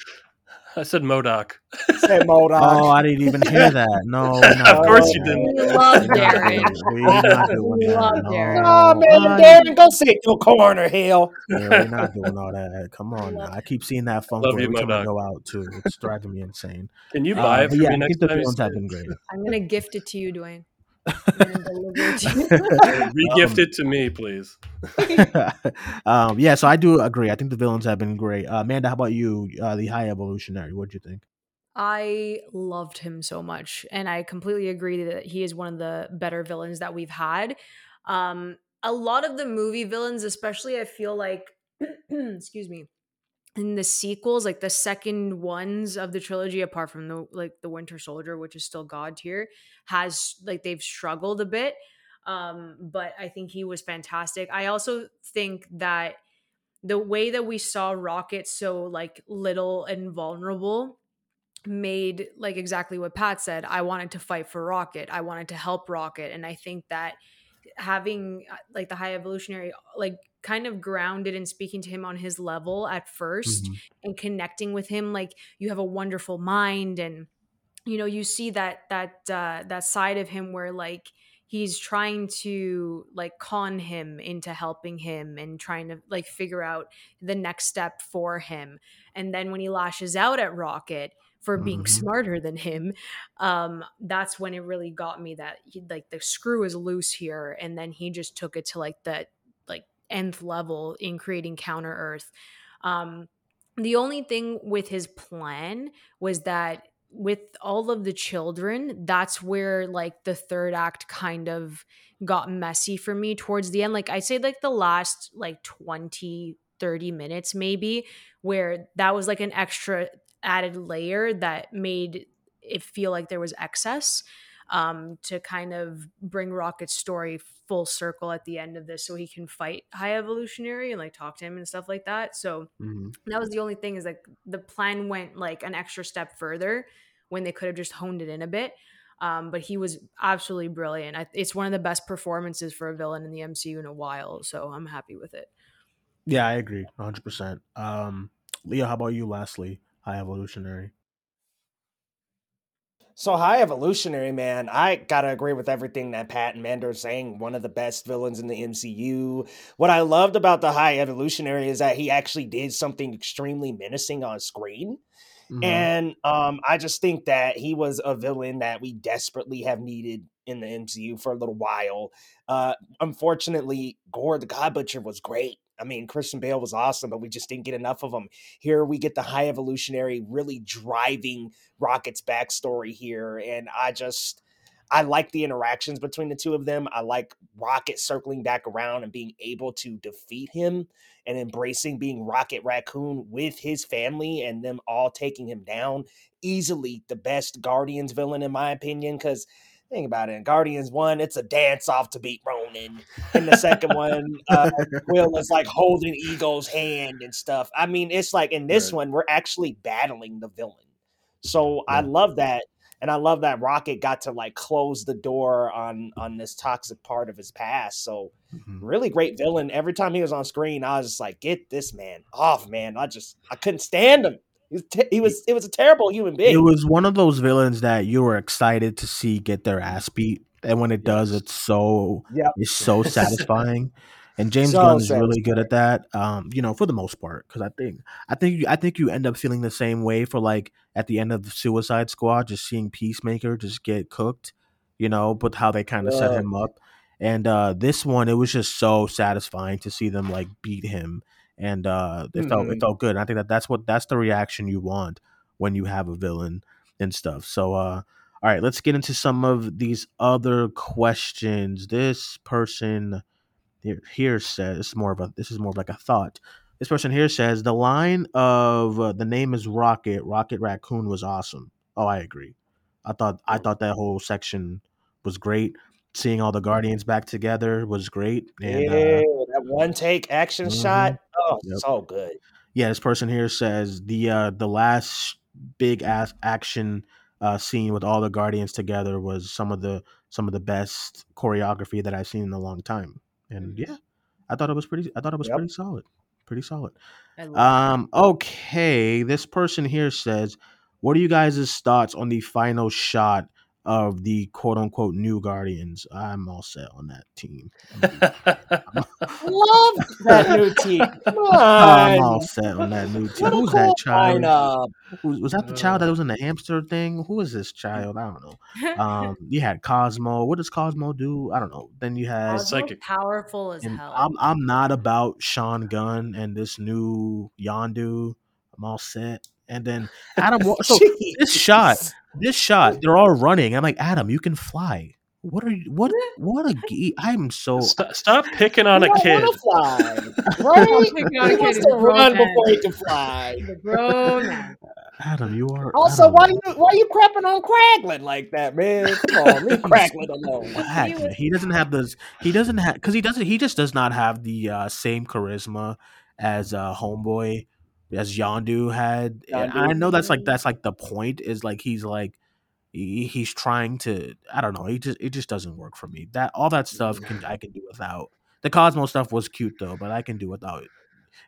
I said MODOK. Say *laughs* MODOK. Oh, I didn't even hear that. No, *laughs* we're Of course doing you didn't. We love We're Darren. We're not doing that. love no. Darren. Oh man, Darren, go sit in your corner, Hill. Yeah, we're not *laughs* doing all that. Come on, now. I keep seeing that Funko Love you, every time I go out too. It's driving me insane. Can you Uh, buy it for yeah, me next the time? you villains see have been great. I'm gonna gift it to you, Duane. I'm gonna it to you. Re-gift it to me, please. *laughs* um, yeah, so I do agree. I think the villains have been great. Uh, Amanda, how about you? Uh, the High Evolutionary. what do you think? I loved him so much, and I completely agree that he is one of the better villains that we've had. Um, a lot of the movie villains, especially, I feel like, *clears throat* excuse me, in the sequels, like the second ones of the trilogy, apart from the like the Winter Soldier, which is still God tier, has like they've struggled a bit. Um, but I think he was fantastic. I also think that the way that we saw Rocket so like little and vulnerable made like exactly what Pat said. I wanted to fight for Rocket. I wanted to help Rocket. And I think that having uh, like the high evolutionary like kind of grounded and speaking to him on his level at 1st Mhm. and connecting with him like you have a wonderful mind and you know you see that that uh that side of him where like he's trying to like con him into helping him and trying to like figure out the next step for him and then when he lashes out at rocket for being Mhm. smarter than him um that's when it really got me that he, like the screw is loose here and then he just took it to like that like nth level in creating counter earth um the only thing with his plan was that with all of the children that's where like the third act kind of got messy for me towards the end like i say like the last like 20 30 minutes maybe where that was like an extra added layer that made it feel like there was excess um, to kind of bring Rocket's story full circle at the end of this so he can fight High Evolutionary and like talk to him and stuff like that. So Mhm. that was the only thing is like the plan went like an extra step further when they could have just honed it in a bit. Um, but he was absolutely brilliant. I, it's one of the best performances for a villain in the MCU in a while. So I'm happy with it. Yeah, I agree, 100. percent Um, Leo, how about you? Lastly, High Evolutionary. So high evolutionary man, I gotta agree with everything that Pat and Manda are saying. One of the best villains in the MCU. What I loved about the high evolutionary is that he actually did something extremely menacing on screen. Mhm. And um, I just think that he was a villain that we desperately have needed in the MCU for a little while. Uh, unfortunately, Gorr the God Butcher was great. I mean, Christian Bale was awesome, but we just didn't get enough of him. Here we get the High Evolutionary really driving Rocket's backstory here, and I just I like the interactions between the two of them. I like Rocket circling back around and being able to defeat him and embracing being Rocket Raccoon with his family and them all taking him down. Easily the best Guardians villain, in my opinion, because think about it. In Guardians 1, it's a dance off to beat Ronan. In the second one, uh, Quill is like holding Ego's hand and stuff. I mean, it's like in this Right. one, we're actually battling the villain. So I love that. And I love that Rocket got to like close the door on on this toxic part of his past. So Mhm. really great villain. Every time he was on screen, I was just like, "Get this man off, man!" I just I couldn't stand him. He was te- he was it was a terrible human being. It was one of those villains that you were excited to see get their ass beat, and when it does, it's so Yep. it's so satisfying. And *laughs* James So Gunn is really good at that. Um, you know, for the most part, because I think I think you, I think you end up feeling the same way for like at the end of the Suicide Squad, just seeing Peacemaker just get cooked. You know, but how they kind of set him up. And uh, this one, it was just so satisfying to see them like beat him and uh, it felt it Mhm. felt good. And I think that that's what that's the reaction you want when you have a villain and stuff. So, uh, all right, let's get into some of these other questions. This person here, here says this is more of a this is more of like a thought. This person here says the line of uh, the name is Rocket. Rocket Raccoon was awesome. Oh, I agree. I thought I thought that whole section was great. Seeing all the Guardians back together was great. And yeah, uh, that one take action Mhm. shot. Oh, Yep. so good. yeah, this person here says the uh the last big ass action uh scene with all the Guardians together was some of the some of the best choreography that I've seen in a long time. And yeah, I thought it was pretty I thought it was Yep. pretty solid. Pretty solid. I love Um okay, this person here says what are you guys' thoughts on the final shot of the quote unquote new Guardians? I'm all set on that team. *laughs* Love that new team. I'm all set on that new team. Who's cool that child? lineup. Who, was that the child that was in the hamster thing? Who is this child? I don't know. Um, *laughs* you had Cosmo. What does Cosmo do? I don't know. Then you had, psychic. powerful as and hell. I'm I'm not about Sean Gunn and this new Yondu. I'm all set. And then Adam. So *laughs* this shot, Jeez. This shot, they're all running. I'm like, Adam, you can fly. What are you? What? What a? ge- I'm so. stop, stop picking on You a kid. wanna fly, *laughs* right? Picking on a He kid wants is to run man. before he can fly. *laughs* Grown. Adam, you are. Also, Adam, why you why are you crapping on Kraglin like that, man? Come on, leave *laughs* Kraglin alone. Whack, He He doesn't have those. He doesn't have because he doesn't. He just does not have the uh, same charisma as uh, Homeboy as Yondu had. And I know that's like that's like the point is like he's like he, he's trying to. I don't know. He just it just doesn't work for me. That all that stuff can I can do without. The Cosmo stuff was cute though, but I can do without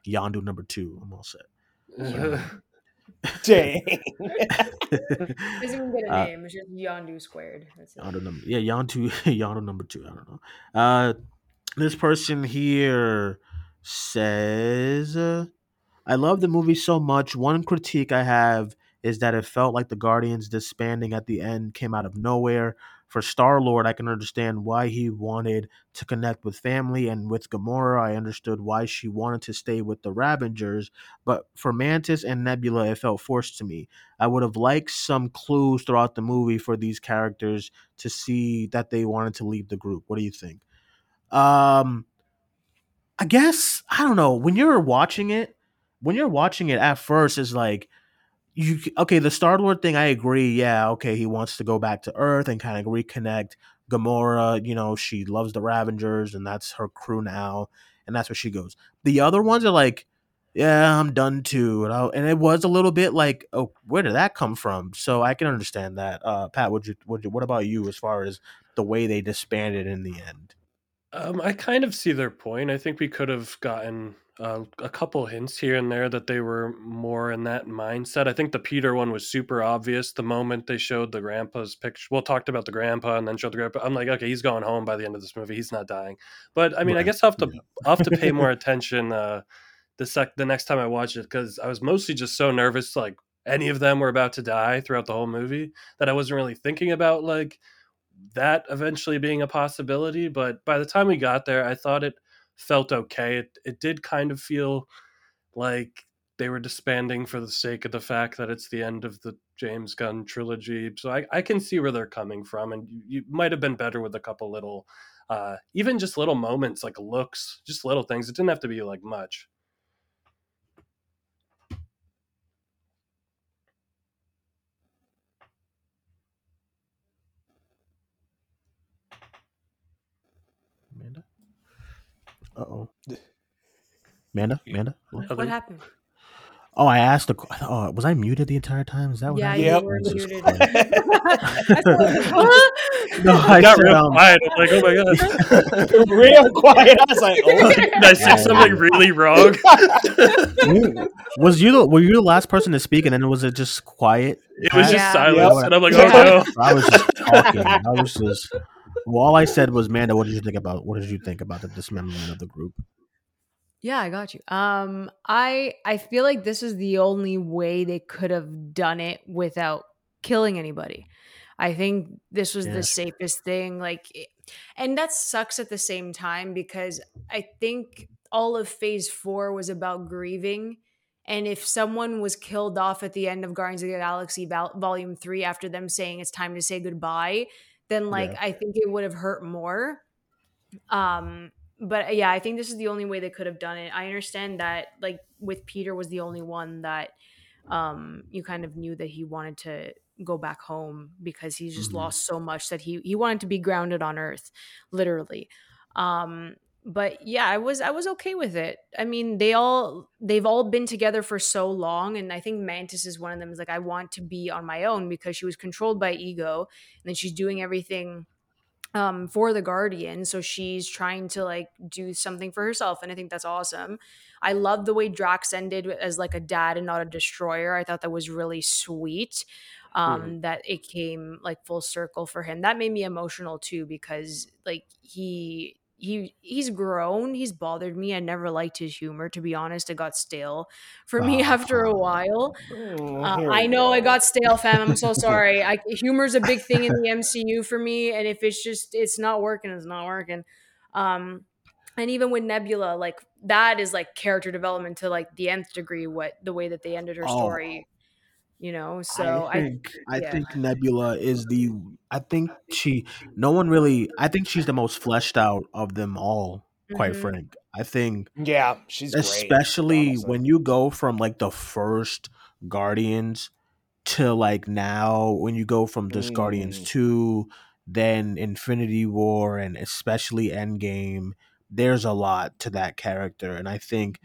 Yondu number two. I'm all set. *laughs* *laughs* Dang. Doesn't even get a Uh, name. It's just Yondu squared. That's it. Yondu number yeah, Yondu *laughs* Yondu number two. I don't know. Uh, this person here says, uh, "I love the movie so much. One critique I have is that it felt like the Guardians disbanding at the end came out of nowhere. For Star Lord, I can understand why he wanted to connect with family, and with Gamora, I understood why she wanted to stay with the Ravengers. But for Mantis and Nebula, it felt forced to me. I would have liked some clues throughout the movie for these characters to see that they wanted to leave the group. What do you think? Um, I guess I don't know. When you're watching it, when you're watching it at first, it's like you okay. The Star Lord thing, I agree. Yeah, okay. He wants to go back to Earth and kind of reconnect. Gamora, you know, she loves the Ravengers, and that's her crew now, and that's where she goes. The other ones are like, yeah, I'm done too, and, I, and it was a little bit like, oh, where did that come from? So I can understand that. Uh, Pat, would you, would you, what about you as far as the way they disbanded in the end? Um, I kind of see their point. I think we could have gotten uh, a couple hints here and there that they were more in that mindset. I think the Peter one was super obvious the moment they showed the grandpa's picture. Well, talked about the grandpa and then showed the grandpa. I'm like, okay, he's going home by the end of this movie. He's not dying. But I mean, I guess I'll have to yeah. I'll have to pay more *laughs* attention uh, the sec the next time I watch it because I was mostly just so nervous like any of them were about to die throughout the whole movie that I wasn't really thinking about like that eventually being a possibility. But by the time we got there, I thought it felt okay. It it did kind of feel like they were disbanding for the sake of the fact that it's the end of the James Gunn trilogy. So I, I can see where they're coming from, and you, you might have been better with a couple little, uh, even just little moments like looks, just little things. It didn't have to be like much. Amanda? Uh oh. Amanda? Amanda? What? What happened? Oh, I asked the. qu- Oh, was I muted the entire time? Is that what happened? Yeah, happened? you Yep. were muted. *laughs* I was *laughs* like, No, I I got said, real um, quiet. I'm like, oh my god. *laughs* Real quiet. I was like, oh. Did I say something really wrong? was you the, were you the last person to speak, and then was it just quiet? It was just Yeah. silence, Yep. and I'm like, oh no. I was just talking. I was just. Well, all I said was, Manda, what did you think about? What did you think about the dismemberment of the group? Yeah, I got you. Um, I I feel like this is the only way they could have done it without killing anybody. I think this was the safest thing. Like, and that sucks at the same time because I think all of phase four was about grieving. And if someone was killed off at the end of Guardians of the Galaxy Vol- Volume 3 after them saying it's time to say goodbye, then like Yeah. I think it would have hurt more. Um but yeah, I think this is the only way they could have done it. I understand that like with Peter was the only one that um you kind of knew that he wanted to go back home because he's just Mhm. lost so much that he he wanted to be grounded on earth literally um but yeah i was i was okay with it. I mean they all they've all been together for so long and i think mantis is one of them is like i want to be on my own because she was controlled by ego and then she's doing everything um for the guardian so she's trying to like do something for herself and i think that's awesome. I love the way drax ended as like a dad and not a destroyer. I thought that was really sweet um that it came like full circle for him. That made me emotional too because like he he he's grown he's bothered me i never liked his humor to be honest it got stale for me *laughs* after a while Mm, uh, I know it got stale, fam. I'm so *laughs* sorry. I, humor's a big thing in the MCU for me, and if it's just it's not working, it's not working. Um, and even with Nebula, like that is like character development to like the nth degree. What the way that they ended her Oh. story, you know. So I I, think I, yeah. think Nebula is the I think she no one really I think she's the most fleshed out of them all, quite Mhm. frank. I think Yeah, she's especially honestly. when you go from like the first Guardians to like now when you go from this Guardians Mm. 2 then Infinity War and especially Endgame there's a lot to that character and I think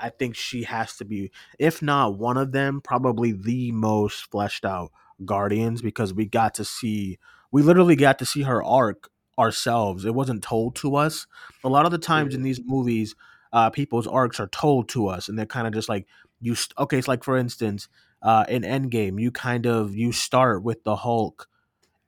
I think she has to be if not one of them probably the most fleshed out Guardians because we got to see we literally got to see her arc ourselves. It wasn't told to us. A lot of the times in these movies uh people's arcs are told to us and they're kind of just like you st- okay it's like for instance uh in endgame you kind of you start with the hulk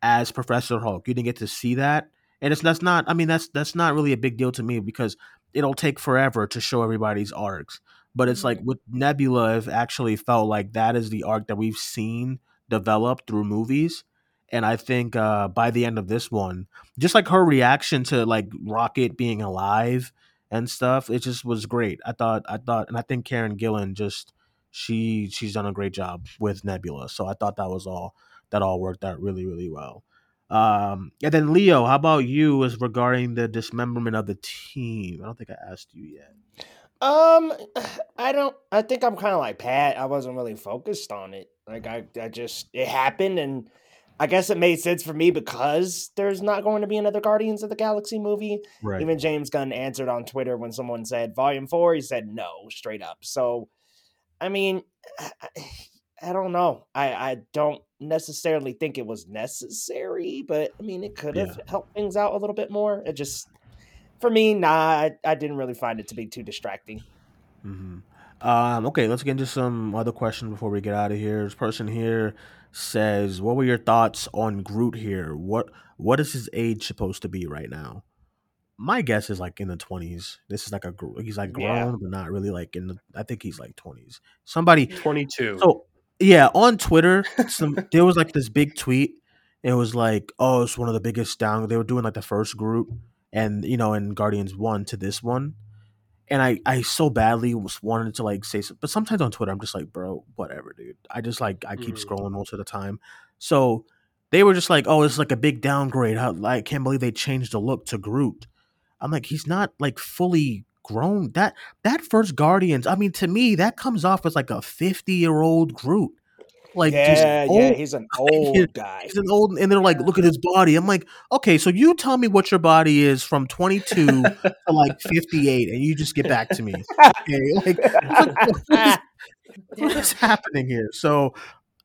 as professor hulk. You didn't get to see that. And it's that's not i mean that's that's not really a big deal to me because it'll take forever to show everybody's arcs. But it's like with nebula it actually felt like that is the arc that we've seen develop through movies. And i think uh by the end of this one just like her reaction to like rocket being alive and stuff it just was great. I thought i thought and i think karen gillan just she she's done a great job with nebula. So i thought that was all that all worked out really really well um and then leo how about you as regarding the dismemberment of the team i don't think i asked you yet Um, *sighs* I don't. I think I'm kind of like Pat. I wasn't really focused on it. Like I, I just it happened, and I guess it made sense for me because there's not going to be another Guardians of the Galaxy movie. right Even James Gunn answered on Twitter when someone said Volume Four. He said no, straight up. So, I mean, *sighs* I, I don't know. I I don't necessarily think it was necessary, but I mean, it could have helped things out a little bit more. It just. For me, nah, I, I didn't really find it to be too distracting. hmm Um, okay, let's get into some other questions before we get out of here. This person here says, "What were your thoughts on Groot here? What what is his age supposed to be right now?" My guess is like in the twenties. This is like a gr- he's like grown, Yeah. but not really like in the. I think he's like twenties. Somebody 22. so yeah, on Twitter, some there was like this big tweet. It was like, oh, it's one of the biggest down. They were doing like the first group, and you know, in Guardians one to this one, and I I so badly was wanted to like say, but sometimes on Twitter I'm just like, bro, whatever, dude. I just like I keep Mhm. scrolling most of the time. So they were just like, oh, it's like a big downgrade. How I can't believe they changed the look to Groot. I'm like, he's not like fully grown. That that first Guardians, I mean, to me, that comes off as like a 50 year old Groot. Like yeah, yeah, he's an *laughs* old guy. he's an old, and they're like, look at his body. I'm like, okay, so you tell me what your body is from 22 to like 58, and you just get back to me. Okay, *laughs* like what is, what is *laughs* happening here? So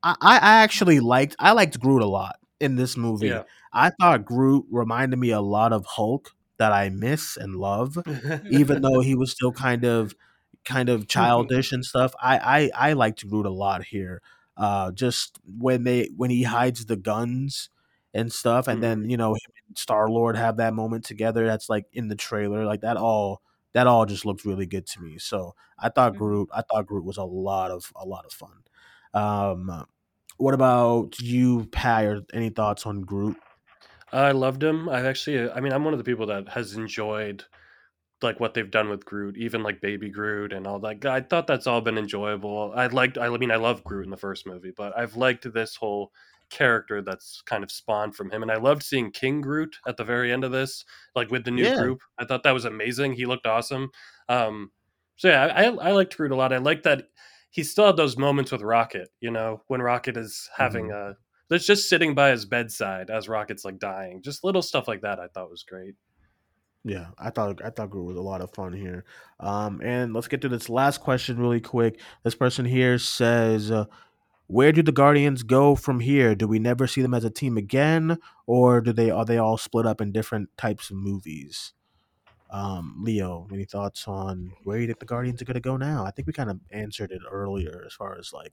I, I actually liked I liked Groot a lot in this movie. Yeah. I thought Groot reminded me a lot of Hulk that I miss and love, *laughs* even though he was still kind of kind of childish and stuff. I I, I liked Groot a lot here. Uh, just when they when he hides the guns and stuff, and then you know Star Lord have that moment together. That's like in the trailer, like that all that all just looked really good to me. So I thought Mhm. Groot I thought Groot was a lot of a lot of fun. Um, what about you, Pat? Or any thoughts on Groot? I loved him. I've actually, I mean, I'm one of the people that has enjoyed like what they've done with Groot, even like Baby Groot and all that. I thought that's all been enjoyable. I liked. I mean, I love Groot in the first movie, but I've liked this whole character that's kind of spawned from him. And I loved seeing King Groot at the very end of this, like with the new Yeah. group. I thought that was amazing. He looked awesome. Um, so yeah, I, I liked Groot a lot. I like that he still had those moments with Rocket. You know, when Rocket is having a that's just sitting by his bedside as Rocket's like dying. Just little stuff like that. I thought was great. Yeah, I thought I thought Groot was a lot of fun here. Um, and let's get to this last question really quick. This person here says, uh, "Where do the Guardians go from here? Do we never see them as a team again, or do they are they all split up in different types of movies?" Um, Leo, any thoughts on where you think the Guardians are going to go now? I think we kind of answered it earlier as far as like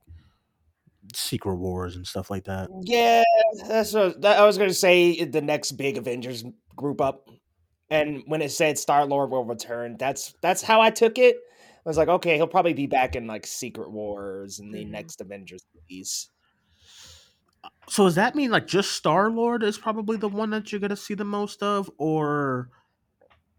Secret Wars and stuff like that. Yeah, that's what I was going to say. The next big Avengers group up, and when it said Star Lord will return, that's that's how I took it. I was like, okay, he'll probably be back in like Secret Wars and the Mhm. next Avengers movies. So does that mean like just Star Lord is probably the one that you're going to see the most of, or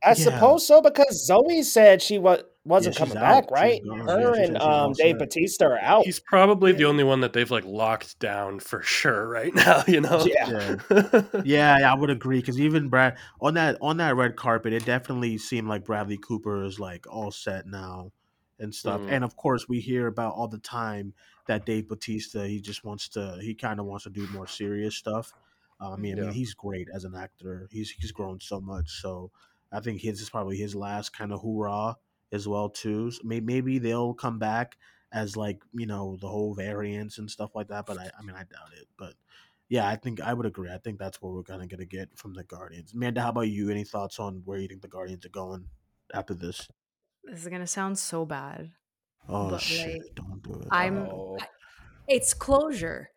I Yeah. suppose so because Zoe said she was wasn't Yeah, coming out. back, right? Her Yeah, and um, Dave set. Bautista are out. He's probably the only one that they've like locked down for sure right *laughs* now. You know. Yeah. Yeah. yeah, yeah, I would agree because even Brad on that on that red carpet, it definitely seemed like Bradley Cooper is like all set now and stuff. Mhm. And of course, we hear about all the time that Dave Bautista he just wants to he kind of wants to do more serious stuff. Uh, I mean, I mean, he's great as an actor. He's he's grown so much. So I think his is probably his last kind of hoorah as well too. So maybe, maybe they'll come back as like you know the whole variants and stuff like that. But I, I mean, I doubt it. But yeah, I think I would agree. I think that's what we're kind of gonna get from the Guardians. Amanda, how about you? Any thoughts on where you think the Guardians are going after this? This is gonna sound so bad. Oh But, shit! like, Don't do it. I'm- Oh. It's closure.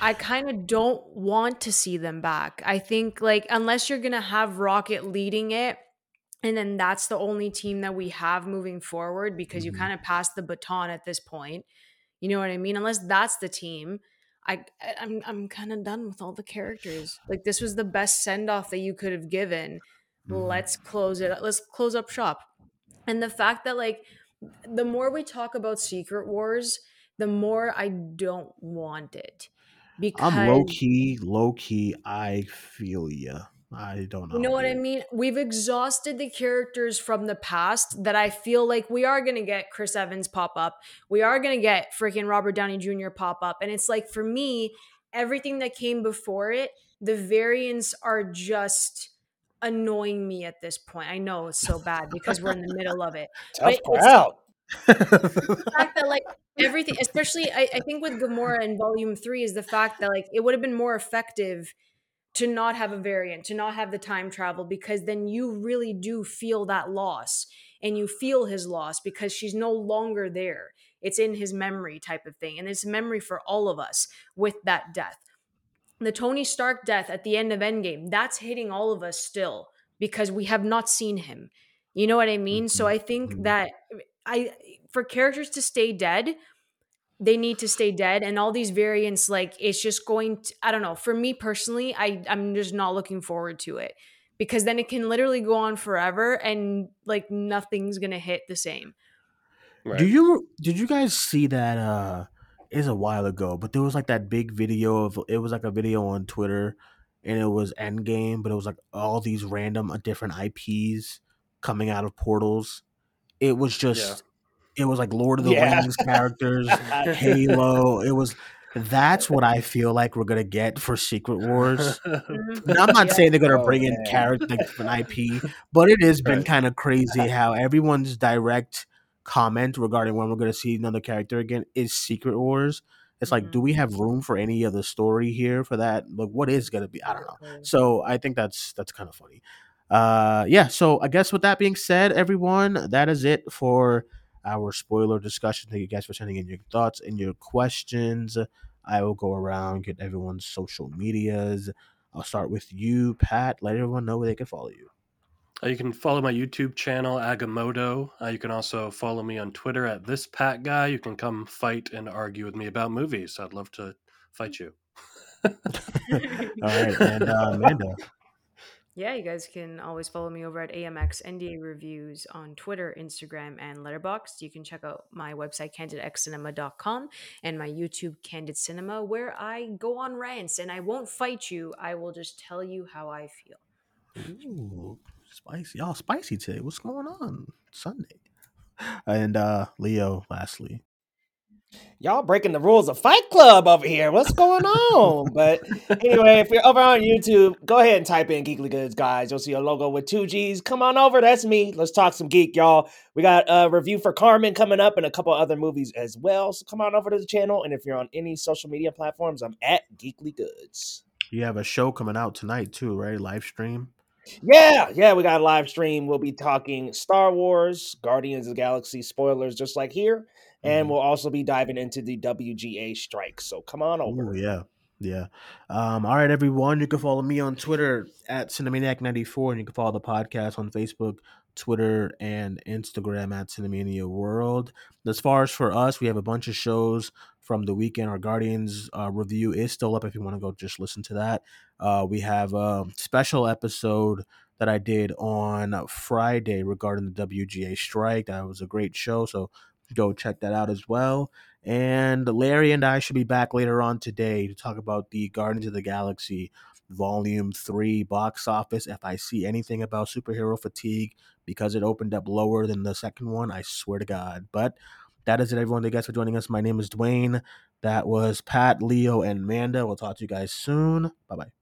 I kind of don't want to see them back. I think like unless you're gonna have Rocket leading it, and then that's the only team that we have moving forward because you Mhm. kind of passed the baton at this point. You know what I mean? Unless that's the team, I I'm I'm kind of done with all the characters. Like this was the best send off that you could have given. Mhm. Let's close it. Let's close up shop. And the fact that like the more we talk about Secret Wars, the more I don't want it. Because I'm low key, low key. I feel ya. I don't know. You know what I mean? We've exhausted the characters from the past that I feel like we are going to get Chris Evans pop up. We are going to get freaking Robert Downey Jr. pop up. And it's like for me, everything that came before it, the variants are just annoying me at this point. I know it's so bad because we're in the middle of it. *laughs* Tough But crowd. *laughs* The fact that like everything, especially I, I think with Gamora in volume three, is the fact that like it would have been more effective to not have a variant, to not have the time travel, because then you really do feel that loss and you feel his loss because she's no longer there. It's in his memory type of thing. And it's a memory for all of us with that death. The Tony Stark death at the end of Endgame, that's hitting all of us still because we have not seen him. You know what I mean? So Mhm, I think mhm. that I for characters to stay dead, they need to stay dead and all these variants like it's just going to, i don't know for me personally i i'm just not looking forward to it because then it can literally go on forever and like nothing's gonna hit the same Right. Do you did you guys see that? uh It's a while ago, but there was like that big video of it was like a video on Twitter, and it was Endgame, but it was like all these random uh, different IPs coming out of portals. It was just, it was like Lord of the Yeah. Rings characters, *laughs* Halo. It was. That's what I feel like we're gonna get for Secret Wars. *laughs* Now, I'm not Yeah. saying they're gonna Oh, bring in man. character like different IP, *laughs* but it has been kind of crazy how everyone's direct comment regarding when we're gonna see another character again is Secret Wars. It's like, Mhm. do we have room for any other story here for that? Like, what is gonna be? I don't know. So I think that's that's kind of funny. Uh, yeah. So I guess with that being said, everyone, that is it for our spoiler discussion. Thank you guys for sending in your thoughts and your questions. I will go around get everyone's social medias. I'll start with you, Pat. Let everyone know where they can follow you. Uh, you can follow my YouTube channel, Agamotto. Uh, you can also follow me on Twitter at this Pat guy. You can come fight and argue with me about movies. I'd love to fight you. *laughs* *laughs* All right, and uh, Amanda. Yeah, you guys can always follow me over at AMX NDA Reviews on Twitter, Instagram, and Letterboxd. You can check out my website, candidxcinema.com, and my YouTube, Candid Cinema, where I go on rants and I won't fight you. I will just tell you how I feel. Ooh, spicy. Y'all spicy today. What's going on Sunday? And uh Leo, lastly. Y'all breaking the rules of Fight Club over here. What's going on? *laughs* but anyway, if you're over on YouTube, go ahead and type in Geekly Goods, guys. You'll see a logo with two G's. Come on over. That's me. Let's talk some geek, y'all. We got a review for Carmen coming up and a couple other movies as well. So come on over to the channel. And if you're on any social media platforms, I'm at Geekly Goods. You have a show coming out tonight too, right? Live stream. Yeah, yeah, we got a live stream. We'll be talking Star Wars, Guardians of the Galaxy spoilers, just like here, and Mhm. we'll also be diving into the WGA strike. So come on over. Ooh, yeah. Yeah. Um, all right, everyone. You can follow me on Twitter at Cinemaniac94, and you can follow the podcast on Facebook, Twitter, and Instagram at Cinemania World. As far as for us, we have a bunch of shows from the weekend. Our Guardians uh, review is still up if you want to go just listen to that. Uh, we have a special episode that I did on Friday regarding the WGA strike. That was a great show, so go check that out as well. And Larry and I should be back later on today to talk about the Guardians of the Galaxy Volume 3 box office. If I see anything about superhero fatigue because it opened up lower than the second one, I swear to God. But that is it, everyone. Thank you guys for joining us. My name is Duane. That was Pat, Leo, and Manda. We'll talk to you guys soon. Bye bye.